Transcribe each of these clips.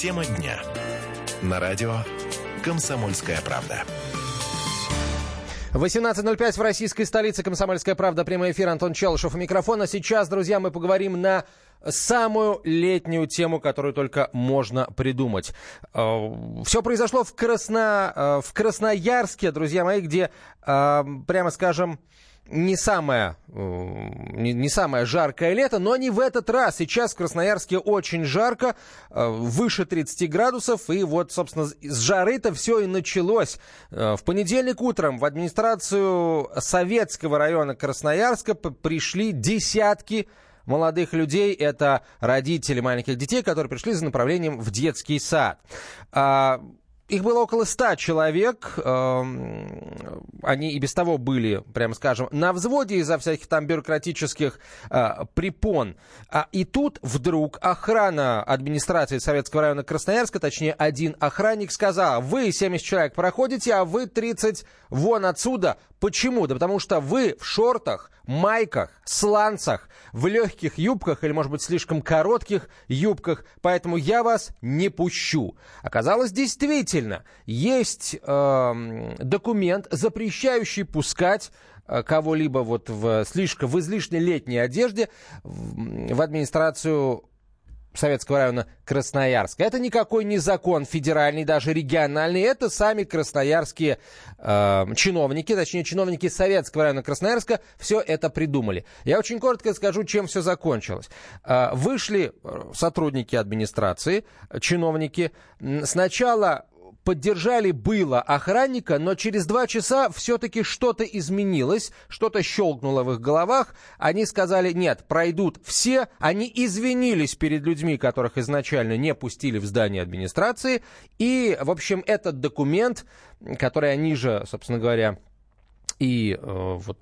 Тема дня. На радио «Комсомольская правда». 18.05 в российской столице. Комсомольская правда. Прямой эфир. Антон Челышев у микрофона. Сейчас, друзья, мы поговорим на самую летнюю тему, которую только можно придумать. Э, Все произошло в, Красно... э, в Красноярске, друзья мои, где, э, прямо скажем, не самое, э, не, самое жаркое лето, но не в этот раз. Сейчас в Красноярске очень жарко, э, выше 30 градусов, и вот, собственно, с жары-то все и началось. Э, В понедельник утром в администрацию Советского района Красноярска пришли десятки молодых людей. Это родители маленьких детей, которые пришли за направлением в детский сад. Их было около ста человек. Эм, Они и без того были, прямо скажем, на взводе из-за всяких там бюрократических э, препон. А, И тут вдруг охрана администрации Советского района Красноярска, точнее один охранник, сказал, вы 70 человек проходите, а вы 30 вон отсюда. Почему? Да потому что вы в шортах, майках, сланцах, в легких юбках или, может быть, слишком коротких юбках, поэтому я вас не пущу. Оказалось, действительно, есть эм, документ, запрещающий пускать э, кого-либо вот в слишком в излишне летней одежде в администрацию Советского района Красноярска. Это никакой не закон федеральный, даже региональный. Это сами красноярские э, чиновники, точнее чиновники Советского района Красноярска все это придумали. Я очень коротко скажу, чем все закончилось. Э, вышли э, сотрудники администрации, э, чиновники. Сначала поддержали было охранника, но через два часа все-таки что-то изменилось, что-то щелкнуло в их головах. Они сказали, нет, пройдут все. Они извинились перед людьми, которых изначально не пустили в здание администрации. И, в общем, этот документ, который они же, собственно говоря, и э, вот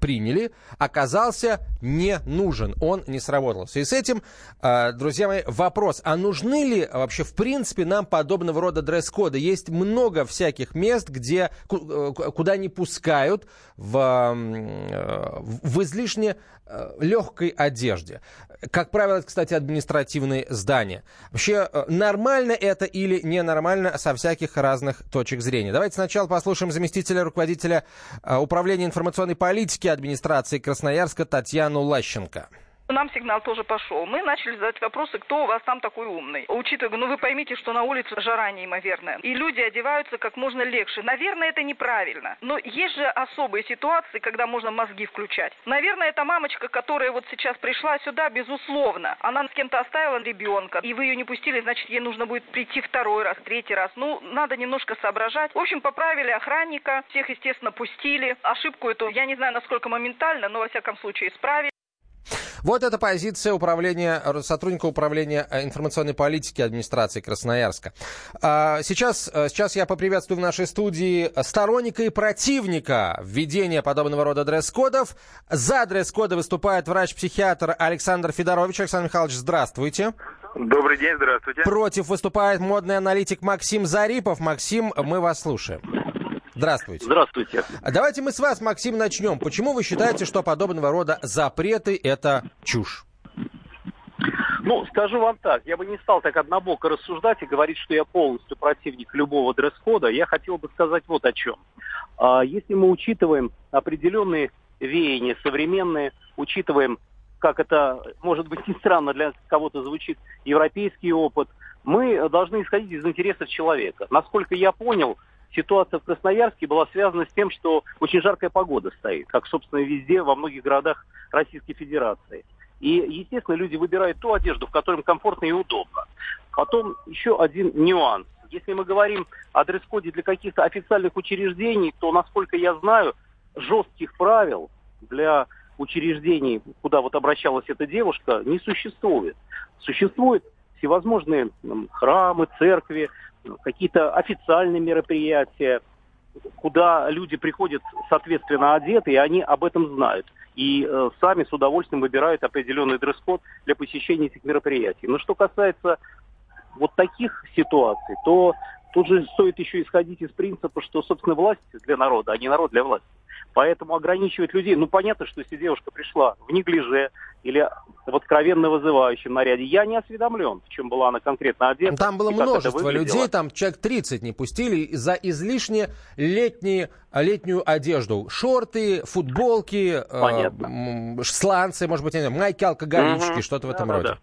приняли, оказался не нужен, он не сработал. В связи с этим, э, друзья мои, вопрос, а нужны ли вообще в принципе нам подобного рода дресс-коды? Есть много всяких мест, где, э, куда не пускают в, э, в излишне легкой одежде. Как правило, это, кстати, административные здания. Вообще, э, нормально это или ненормально со всяких разных точек зрения. Давайте сначала послушаем заместителя руководителя э, управления информационной политики администрации Красноярска Татьяну Лащенко. Нам сигнал тоже пошел. Мы начали задать вопросы, кто у вас там такой умный. Учитывая, ну вы поймите, что на улице жара неимоверная. И люди одеваются как можно легче. Наверное, это неправильно. Но есть же особые ситуации, когда можно мозги включать. Наверное, эта мамочка, которая вот сейчас пришла сюда, безусловно, она с кем-то оставила ребенка, и вы ее не пустили, значит, ей нужно будет прийти второй раз, третий раз. Ну, надо немножко соображать. В общем, поправили охранника, всех, естественно, пустили. Ошибку эту, я не знаю, насколько моментально, но, во всяком случае, исправили. Вот эта позиция управления, сотрудника управления э, информационной политики администрации Красноярска. А, Сейчас, э, сейчас я поприветствую в нашей студии сторонника и противника введения подобного рода дресс-кодов. За дресс-коды выступает врач-психиатр Александр Федорович. Александр Михайлович, здравствуйте. Добрый день, здравствуйте. Против выступает модный аналитик Максим Зарипов. Максим, мы вас слушаем. Здравствуйте. Здравствуйте. А Давайте мы с вас, Максим, начнем. Почему вы считаете, что подобного рода запреты – это чушь? Ну, скажу вам так, я бы не стал так однобоко рассуждать и говорить, что я полностью противник любого дресс-кода. Я хотел бы сказать вот о чем. А, Если мы учитываем определенные веяния современные, учитываем, как это, может быть, не странно для кого-то звучит, европейский опыт, мы должны исходить из интересов человека. Насколько я понял, ситуация в Красноярске была связана с тем, что очень жаркая погода стоит, как, собственно, везде, во многих городах Российской Федерации. И, естественно, люди выбирают ту одежду, в которой им комфортно и удобно. Потом еще один нюанс. Если мы говорим о дресс-коде для каких-то официальных учреждений, то, насколько я знаю, жестких правил для учреждений, куда вот обращалась эта девушка, не существует. Существуют всевозможные м, храмы, церкви, какие-то официальные мероприятия, куда люди приходят соответственно одеты, и они об этом знают. И э, сами с удовольствием выбирают определенный дресс-код для посещения этих мероприятий. Но что касается вот таких ситуаций, то тут же стоит еще исходить из принципа, что, собственно, власть для народа, а не народ для власти. Поэтому ограничивать людей, ну понятно, что если девушка пришла в неглиже или в откровенно вызывающем наряде. Я не осведомлен, в чем была она конкретно одета. Там было множество людей, там человек 30 не пустили за излишне летние, летнюю одежду. Шорты, футболки, э, сланцы, может быть, майки, алкоголички, угу. что-то в этом да, роде. Да, да.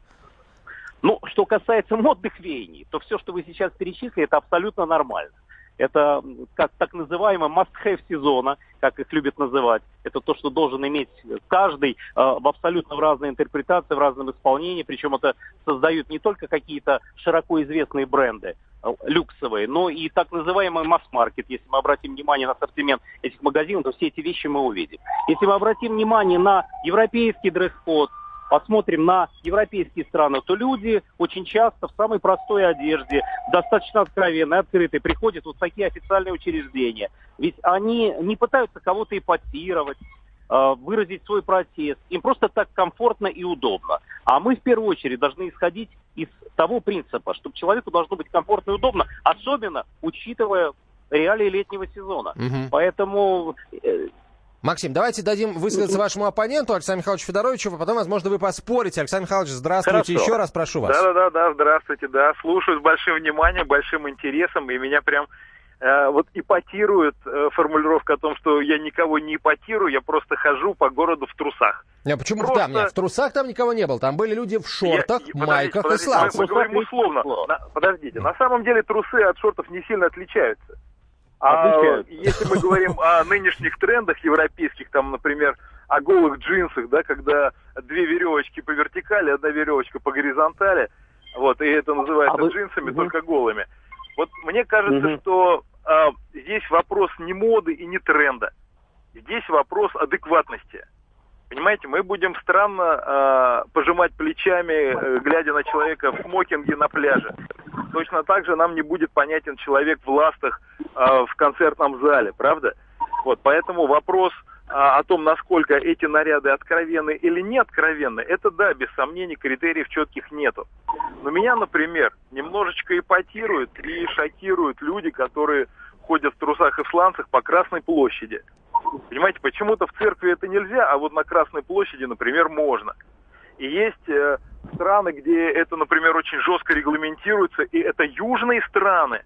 Ну, что касается модных веяний, то все, что вы сейчас перечислили, это абсолютно нормально. Это как так называемый must-have сезона, как их любят называть. Это то, что должен иметь каждый э, в абсолютно в разной интерпретации, в разном исполнении. Причем это создают не только какие-то широко известные бренды, э, люксовые, но и так называемый масс-маркет. Если мы обратим внимание на ассортимент этих магазинов, то все эти вещи мы увидим. Если мы обратим внимание на европейский дресс-код, посмотрим на европейские страны, то люди очень часто в самой простой одежде, достаточно откровенной, открытой, приходят вот в такие официальные учреждения. Ведь они не пытаются кого-то эпатировать, э, выразить свой протест. Им просто так комфортно и удобно. А мы в первую очередь должны исходить из того принципа, что человеку должно быть комфортно и удобно, особенно учитывая реалии летнего сезона. Угу. Поэтому э, Максим, давайте дадим высказаться вашему оппоненту, Александру Михайловичу Федоровичу, а потом, возможно, вы поспорите. Александр Михайлович, здравствуйте, Хорошо. еще раз прошу вас. Да-да-да, здравствуйте, да, слушаю с большим вниманием, большим интересом, и меня прям э, вот ипотирует э, формулировка о том, что я никого не ипотирую, я просто хожу по городу в трусах. Не, почему просто... там? Нет, в трусах там никого не было, там были люди в шортах, я, майках подождите, и сланцах. Мы, мы говорим условно. На, подождите, на самом деле трусы от шортов не сильно отличаются. А если мы говорим о нынешних трендах европейских, там, например, о голых джинсах, да, когда две веревочки по вертикали, одна веревочка по горизонтали, вот, и это называется а вы... джинсами, угу. только голыми. Вот мне кажется, угу. что а, здесь вопрос не моды и не тренда. Здесь вопрос адекватности. Понимаете, мы будем странно э, пожимать плечами, э, глядя на человека в смокинге на пляже. Точно так же нам не будет понятен человек в ластах э, в концертном зале, правда? Вот, поэтому вопрос э, о том, насколько эти наряды откровенны или не откровенны, это да, без сомнений, критериев четких нету. Но меня, например, немножечко ипотируют и шокируют люди, которые ходят в трусах и сланцах по Красной площади. Понимаете, почему-то в церкви это нельзя, а вот на Красной площади, например, можно. И есть э, страны, где это, например, очень жестко регламентируется, и это южные страны,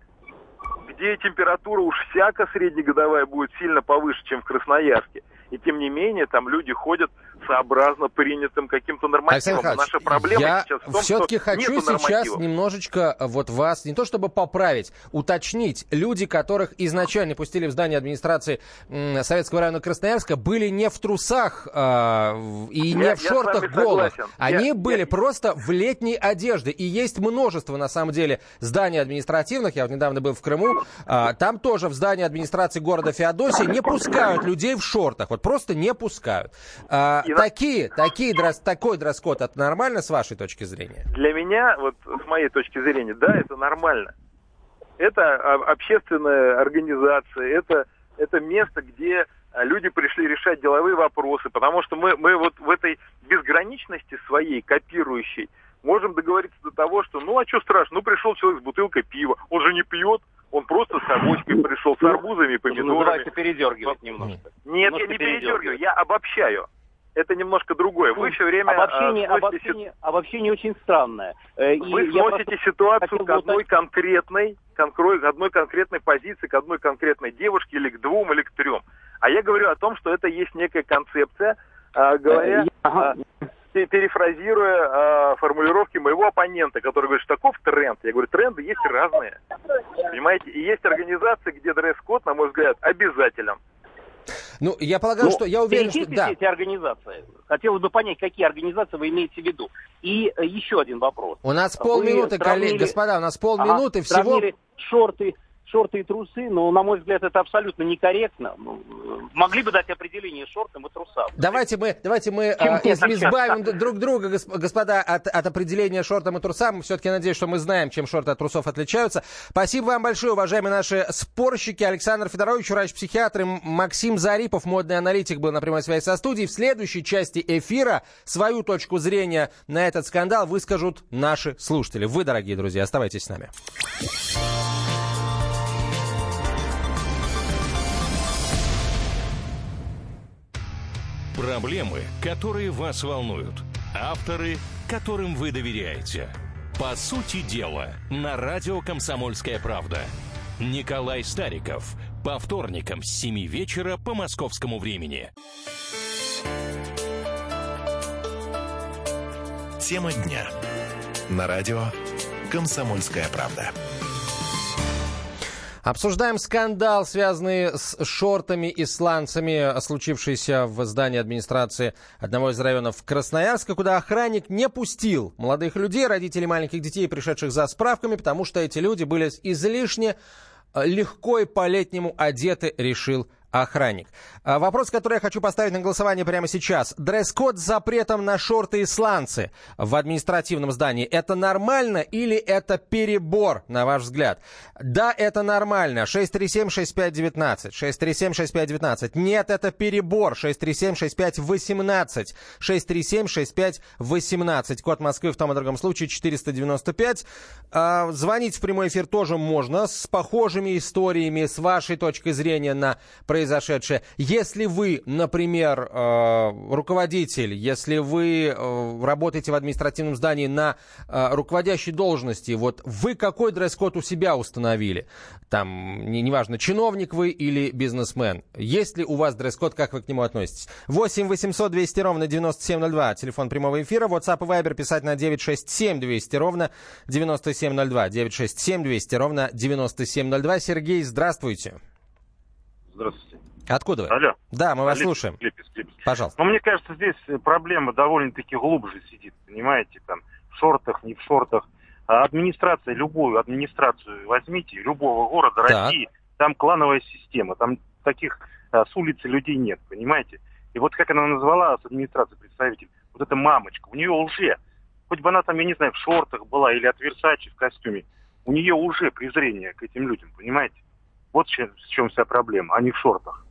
где температура уж всяко среднегодовая будет сильно повыше, чем в Красноярске. И тем не менее, там люди ходят сообразно принятым каким-то нормативам. Наша проблема я сейчас в том, все-таки что хочу сейчас немножечко э, вот вас, не то чтобы поправить, уточнить. Люди, которых изначально пустили в здание администрации Советского района Красноярска, были не в трусах э, и я, не в шортах голых. Они я, были я... просто в летней одежде. И есть множество, на самом деле, зданий административных. Я вот недавно был в Крыму. Э, там тоже в здании администрации города Феодосии не пускают людей в шортах. Вот просто не пускают. Э, такие, такие, такой дресс-код, это нормально с вашей точки зрения? Для меня, вот с моей точки зрения, да, это нормально. Это общественная организация, это, это место, где а, люди пришли решать деловые вопросы, потому что мы, мы вот в этой безграничности своей, копирующей, можем договориться до того, что ну а что страшно, ну пришел человек с бутылкой пива, он же не пьет, он просто с авоськой пришел, с арбузами, помидорами. Называется передергивать немножко. Нет, немножко я не передергиваю, я обобщаю это немножко другое. Вы все время обобщение, э, обобщение, си... обобщение очень странное. Э, Вы сносите ситуацию к одной вот... конкретной, к одной конкретной позиции, к одной конкретной девушке или к двум, или к трем. А я говорю о том, что это есть некая концепция, э, говоря, э, перефразируя э, формулировки моего оппонента, который говорит, что таков тренд. Я говорю, тренды есть разные. Понимаете? И есть организации, где дресс-код, на мой взгляд, обязателен. Ну, я полагаю, ну, что я уверен, что... Да. эти организации. Хотелось бы понять, какие организации вы имеете в виду. И э, еще один вопрос. У нас полминуты, сравнили... коллеги, господа, у нас полминуты ага, всего... шорты шорты и трусы, но, на мой взгляд, это абсолютно некорректно. Ну, могли бы дать определение шортам и трусам. Давайте мы, давайте мы а, если избавим друг друга, господа, от, от определения шортам и трусам. Все-таки надеюсь, что мы знаем, чем шорты от трусов отличаются. Спасибо вам большое, уважаемые наши спорщики. Александр Федорович, врач-психиатр, и Максим Зарипов, модный аналитик, был на прямой связи со студией. В следующей части эфира свою точку зрения на этот скандал выскажут наши слушатели. Вы, дорогие друзья, оставайтесь с нами. Проблемы, которые вас волнуют. Авторы, которым вы доверяете. По сути дела, на радио «Комсомольская правда». Николай Стариков. По вторникам с 7 вечера по московскому времени. Тема дня. На радио «Комсомольская правда». Обсуждаем скандал, связанный с шортами и сланцами, случившийся в здании администрации одного из районов Красноярска, куда охранник не пустил молодых людей, родителей маленьких детей, пришедших за справками, потому что эти люди были излишне э, легко и по-летнему одеты, решил охранник. А, вопрос, который я хочу поставить на голосование прямо сейчас. Дресс-код с запретом на шорты и сланцы в административном здании. Это нормально или это перебор, на ваш взгляд? Да, это нормально. 637-6519. 637-6519. Нет, это перебор. 637-6518. 637-6518. Код Москвы в том и другом случае 495. А, звонить в прямой эфир тоже можно с похожими историями, с вашей точки зрения на производство произошедшее. Если вы, например, э, руководитель, если вы э, работаете в административном здании на э, руководящей должности, вот вы какой дресс-код у себя установили? Там, не, неважно, чиновник вы или бизнесмен. Есть ли у вас дресс-код, как вы к нему относитесь? 8 800 200 ровно 9702, телефон прямого эфира, WhatsApp и Viber писать на 967 200 ровно 9702, 967 200 ровно 9702. Сергей, здравствуйте. Здравствуйте. Откуда вы? Алло. Да, мы вас Липецк, слушаем. Липецк, Липецк. Пожалуйста. Но мне кажется, здесь проблема довольно-таки глубже сидит, понимаете, там, в шортах, не в шортах. А администрация, любую администрацию возьмите, любого города Так. России, там клановая система, там таких а, с улицы людей нет, понимаете? И вот как она назвала с администрации представитель, вот эта мамочка, у нее уже, хоть бы она там, я не знаю, в шортах была или от Версачи в костюме, у нее уже презрение к этим людям, понимаете? Вот в чем, вся проблема, а не в шортах.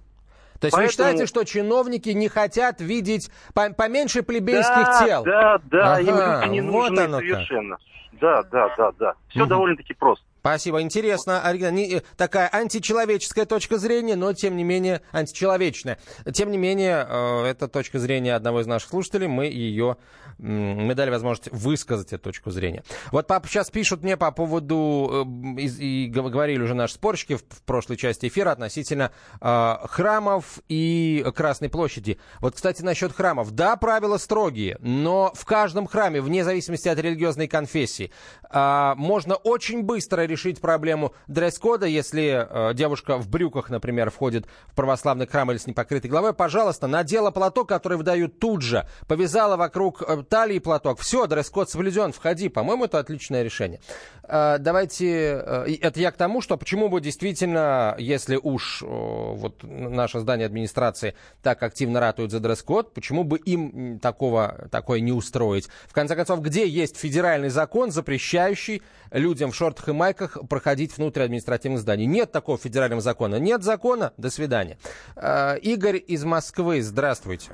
То есть вы Поэтому- считаете, что чиновники не хотят видеть по- поменьше плебейских да, тел? Да, да, им Ага, люди не вот нужны оно совершенно. Да, да, да, да. Все Мгм. довольно-таки просто. Спасибо. Интересно, оригинально. Э, такая античеловеческая точка зрения, но тем не менее античеловечная. Тем не менее, э, это точка зрения одного из наших слушателей. Мы ее, мы дали возможность высказать эту точку зрения. Вот пап, сейчас пишут мне по поводу, э, и г- говорили уже наши спорщики в, в прошлой части эфира относительно э, храмов и Красной площади. Вот, кстати, насчет храмов. Да, правила строгие, но в каждом храме, вне зависимости от религиозной конфессии, а, можно очень быстро решить проблему дресс-кода, если э, девушка в брюках, например, входит в православный храм или с непокрытой головой, пожалуйста, надела платок, который выдают тут же, повязала вокруг э, талии платок, все, дресс-код соблюден, входи. По-моему, это отличное решение. Э, давайте, э, это я к тому, что почему бы действительно, если уж э, вот наше здание администрации так активно ратует за дресс-код, почему бы им такого, такое не устроить? В конце концов, где есть федеральный закон, запрещающий людям в шортах и майках проходить внутрь административных зданий? Нет такого федерального закона. Нет закона, до свидания. Э, Игорь из Москвы, здравствуйте.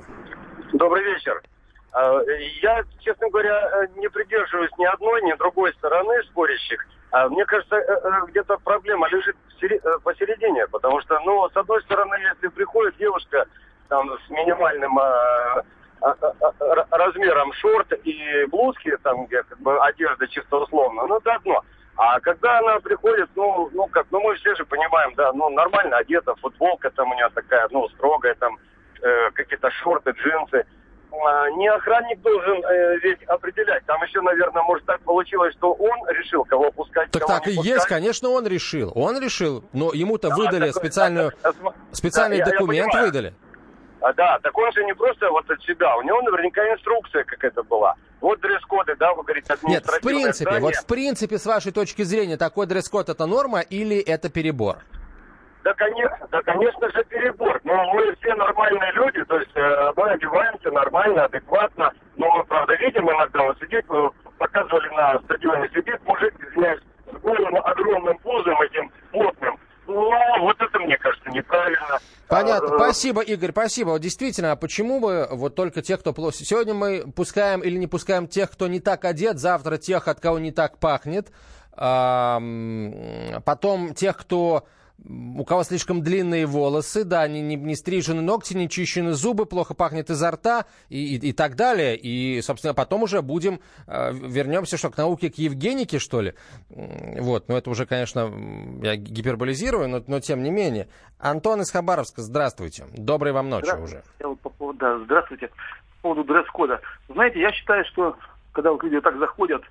Добрый вечер. А, Я, честно говоря, э, не придерживаюсь ни одной, ни другой стороны спорящих. А Мне кажется, э, э, где-то проблема лежит посередине, потому что, ну, с одной стороны, если приходит девушка там с минимальным а, размером шорт и блузки, там, где как бы одежда чисто условно, ну, это одно. А когда она приходит, ну, ну как, ну мы все же понимаем, да, ну нормально одета, футболка там у нее такая, ну, строгая, там, э, какие-то шорты, джинсы. А, Не охранник должен э, ведь определять. Там еще, наверное, может так получилось, что он решил, кого пускать, Так кого так и не есть, пускать. конечно, он решил. Он решил, но ему-то Да, выдали так- специальную, так- специальный да, я- я документ понимаю. выдали. А, да, так он же не просто вот от себя, у него наверняка инструкция какая-то была. Вот дресс-коды, да, вы говорите, Нет, в принципе, здание. вот в принципе, с вашей точки зрения, такой дресс-код это норма или это перебор? Да, конечно, да, конечно же, перебор. Но мы все нормальные люди, то есть э, мы одеваемся нормально, адекватно. Но мы, правда, видим иногда, вот сидит, э, показывали на стадионе, сидит мужик, извиняюсь, с голым огромным пузом этим плотным. Ну, вот это, мне кажется, неправильно. Понятно. Э, Спасибо, Игорь, спасибо. Вот действительно, а почему бы вот только тех, кто. Сегодня мы пускаем или не пускаем тех, кто не так одет, завтра тех, от кого не так пахнет, потом тех, кто у кого слишком длинные волосы, да, не, не, не стрижены ногти, не чищены зубы, плохо пахнет изо рта и, и, и так далее. И, собственно, потом уже будем, э, вернемся, что к науке, к Евгенике, что ли. Вот, но это уже, конечно, я гиперболизирую, но, но тем не менее. Антон из Хабаровска, здравствуйте. Доброй вам ночи уже. По поводу, да, здравствуйте. По поводу дресс-кода. Знаете, я считаю, что когда вот люди так заходят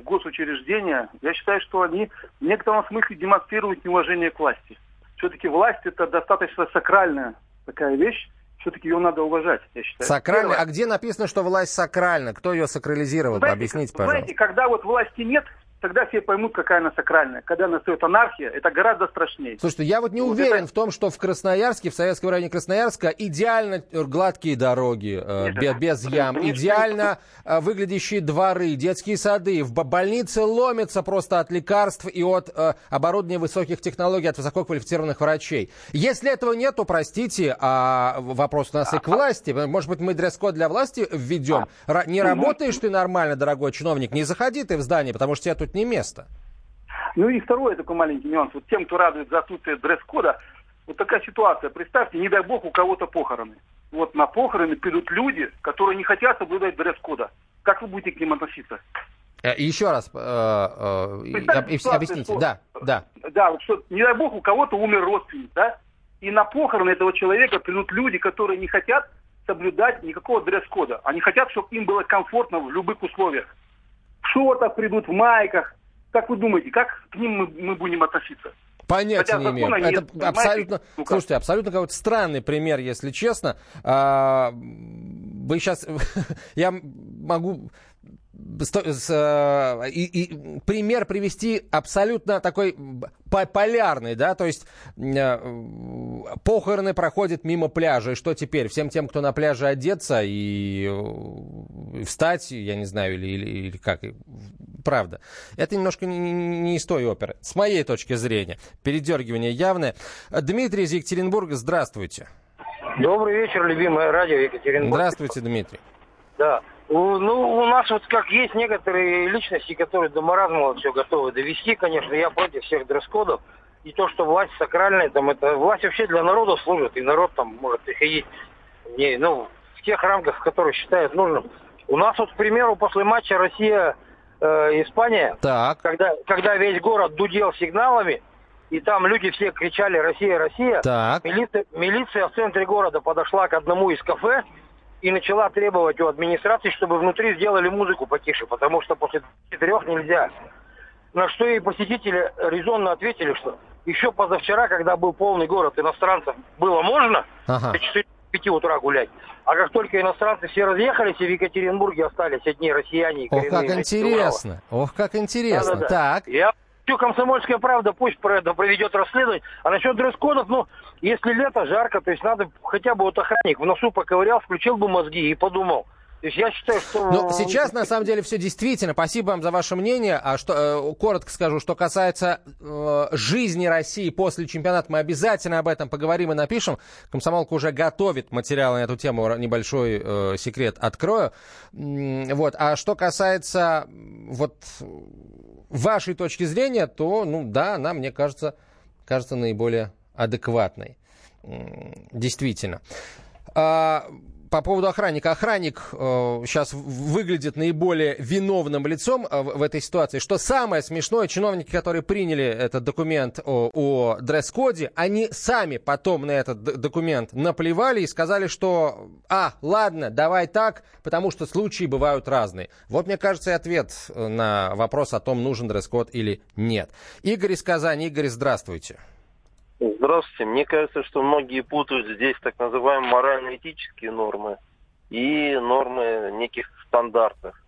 в госучреждения, я считаю, что они в некотором смысле демонстрируют неуважение к власти. Все-таки власть это достаточно сакральная такая вещь, все-таки ее надо уважать, я считаю. Сакральная? А где написано, что власть сакральна? Кто ее сакрализировал? Знаете, Объясните, пожалуйста. Знаете, когда вот власти нет, тогда все поймут, какая она сакральная. Когда настает анархия, это гораздо страшнее. Слушайте, я вот не вот уверен это... в том, что в Красноярске, в советском районе Красноярска, идеально гладкие дороги, э, без, без ям, идеально э, выглядящие дворы, детские сады, в больнице ломятся просто от лекарств и от э, оборудования высоких технологий, от высококвалифицированных врачей. Если этого нет, то, простите, а вопрос у нас и к власти. Может быть, мы дресс-код для власти введем? Р- не работаешь ты нормально, дорогой чиновник, не заходи ты в здание, потому что тебя тут не место. Ну и второй такой маленький нюанс. Вот тем, кто радует за отсутствие дресс-кода, вот такая ситуация. Представьте, не дай бог, у кого-то похороны. Вот на похороны придут люди, которые не хотят соблюдать дресс-кода. Как вы будете к ним относиться? Э, еще раз э, э, объясните. Что, да, да. Да, вот что, не дай бог, у кого-то умер родственник, да? И на похороны этого человека придут люди, которые не хотят соблюдать никакого дресс-кода. Они хотят, чтобы им было комфортно в любых условиях в шортах придут, в майках. Как вы думаете, как к ним мы, мы будем относиться? Понятия не имею. Это абсолютно, ну слушайте, абсолютно какой-то странный пример, если честно. А, вы сейчас, я могу Э, и, и пример привести абсолютно такой полярный, да, то есть э, похороны проходят мимо пляжа, и что теперь? Всем тем, кто на пляже одеться и, и встать, я не знаю, или, или, или как, правда. Это немножко не, не из той оперы, с моей точки зрения. Передергивание явное. Дмитрий из Екатеринбурга, здравствуйте. Добрый вечер, любимое радио Екатеринбург. Здравствуйте, Дмитрий. Да. Ну, у нас вот как есть некоторые личности, которые до маразма все готовы довести, конечно, я против всех дресс-кодов. И то, что власть сакральная, там это власть вообще для народа служит, и народ там может приходить не, ну, в тех рамках, в которых считает нужным. У нас вот, к примеру, после матча Россия-Испания, э, так. Когда, когда весь город дудел сигналами, и там люди все кричали «Россия, Россия», так. Милиция, милиция в центре города подошла к одному из кафе, и начала требовать у администрации, чтобы внутри сделали музыку потише, потому что после трех нельзя. На что и посетители резонно ответили, что еще позавчера, когда был полный город иностранцев, было можно ага. до 4 5 утра гулять. А как только иностранцы все разъехались, и в Екатеринбурге остались одни россияне. Ох, как интересно. Ох, как интересно. Да, да, да. Так. Я комсомольская правда пусть проведет расследование. А насчет дресс-кодов, ну, если лето, жарко, то есть надо хотя бы вот охранник в носу поковырял, включил бы мозги и подумал. То есть я считаю, что... Ну, сейчас, на самом деле, все действительно. Спасибо вам за ваше мнение. А что, э, коротко скажу, что касается э, жизни России после чемпионата, мы обязательно об этом поговорим и напишем. Комсомолка уже готовит материал на эту тему. Небольшой э, секрет открою. Вот. А что касается вот вашей точки зрения, то, ну да, она, мне кажется, кажется наиболее адекватной. Действительно. По поводу охранника. Охранник э, сейчас выглядит наиболее виновным лицом э, в этой ситуации. Что самое смешное, чиновники, которые приняли этот документ о, о дресс-коде, они сами потом на этот документ наплевали и сказали, что, а, ладно, давай так, потому что случаи бывают разные. Вот, мне кажется, и ответ на вопрос о том, нужен дресс-код или нет. Игорь из Казани. Игорь, здравствуйте. Здравствуйте. Мне кажется, что многие путают здесь так называемые морально-этические нормы и нормы неких стандартных.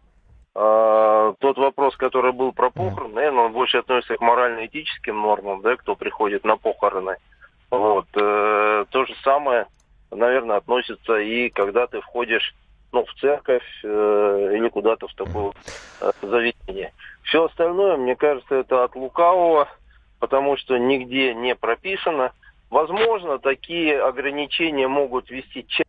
А, тот вопрос, который был про похороны, наверное, он больше относится к морально-этическим нормам, да, кто приходит на похороны. Вот. Э, то же самое, наверное, относится и когда ты входишь ну, в церковь э, или куда-то в такое э, заведение. Все остальное, мне кажется, это от лукавого, потому что нигде не прописано. Возможно, такие ограничения могут вести часть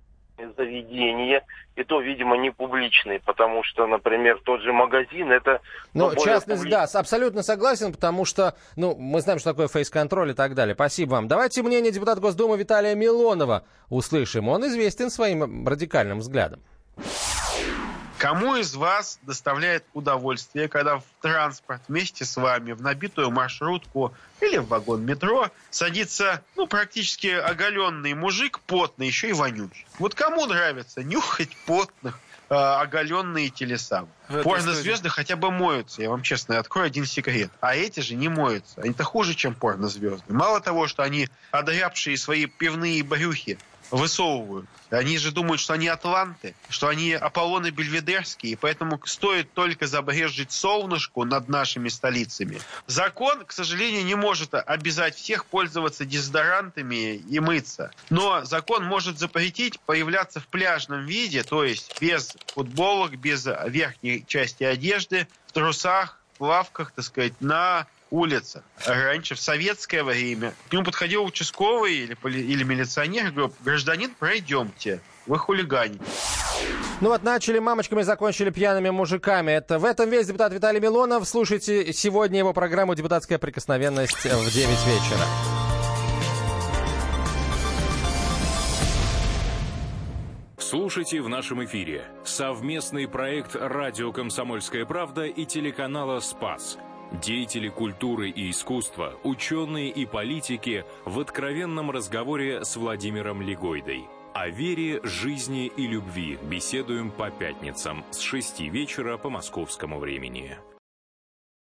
заведения, и то, видимо, не публичные, потому что, например, тот же магазин, это... Ну, ну частность, да, абсолютно согласен, потому что, ну, мы знаем, что такое фейс-контроль и так далее. Спасибо вам. Давайте мнение депутата Госдумы Виталия Милонова услышим. Он известен своим радикальным взглядом. Кому из вас доставляет удовольствие, когда в транспорт вместе с вами в набитую маршрутку или в вагон метро садится, ну, практически оголенный мужик, потный, еще и вонючий? Вот кому нравится нюхать потных, э, оголенные телеса? Порнозвезды хотя бы моются, я вам честно открою один секрет. А эти же не моются. Они-то хуже, чем порнозвезды. Мало того, что они одрябшие свои пивные брюхи высовывают. Они же думают, что они атланты, что они Аполлоны Бельведерские, и поэтому стоит только забрежить солнышку над нашими столицами. Закон, к сожалению, не может обязать всех пользоваться дезодорантами и мыться. Но закон может запретить появляться в пляжном виде, то есть без футболок, без верхней части одежды, в трусах, в лавках, так сказать, на улица. Раньше, в советское время, к нему подходил участковый или, или милиционер и говорил, гражданин, пройдемте, вы хулиганите. Ну вот, начали мамочками, закончили пьяными мужиками. Это в этом весь депутат Виталий Милонов. Слушайте сегодня его программу «Депутатская прикосновенность» в 9 вечера. Слушайте в нашем эфире совместный проект «Радио Комсомольская правда» и телеканала «Спас». Деятели культуры и искусства, ученые и политики в откровенном разговоре с Владимиром Легойдой. О вере, жизни и любви беседуем по пятницам с 6 вечера по московскому времени.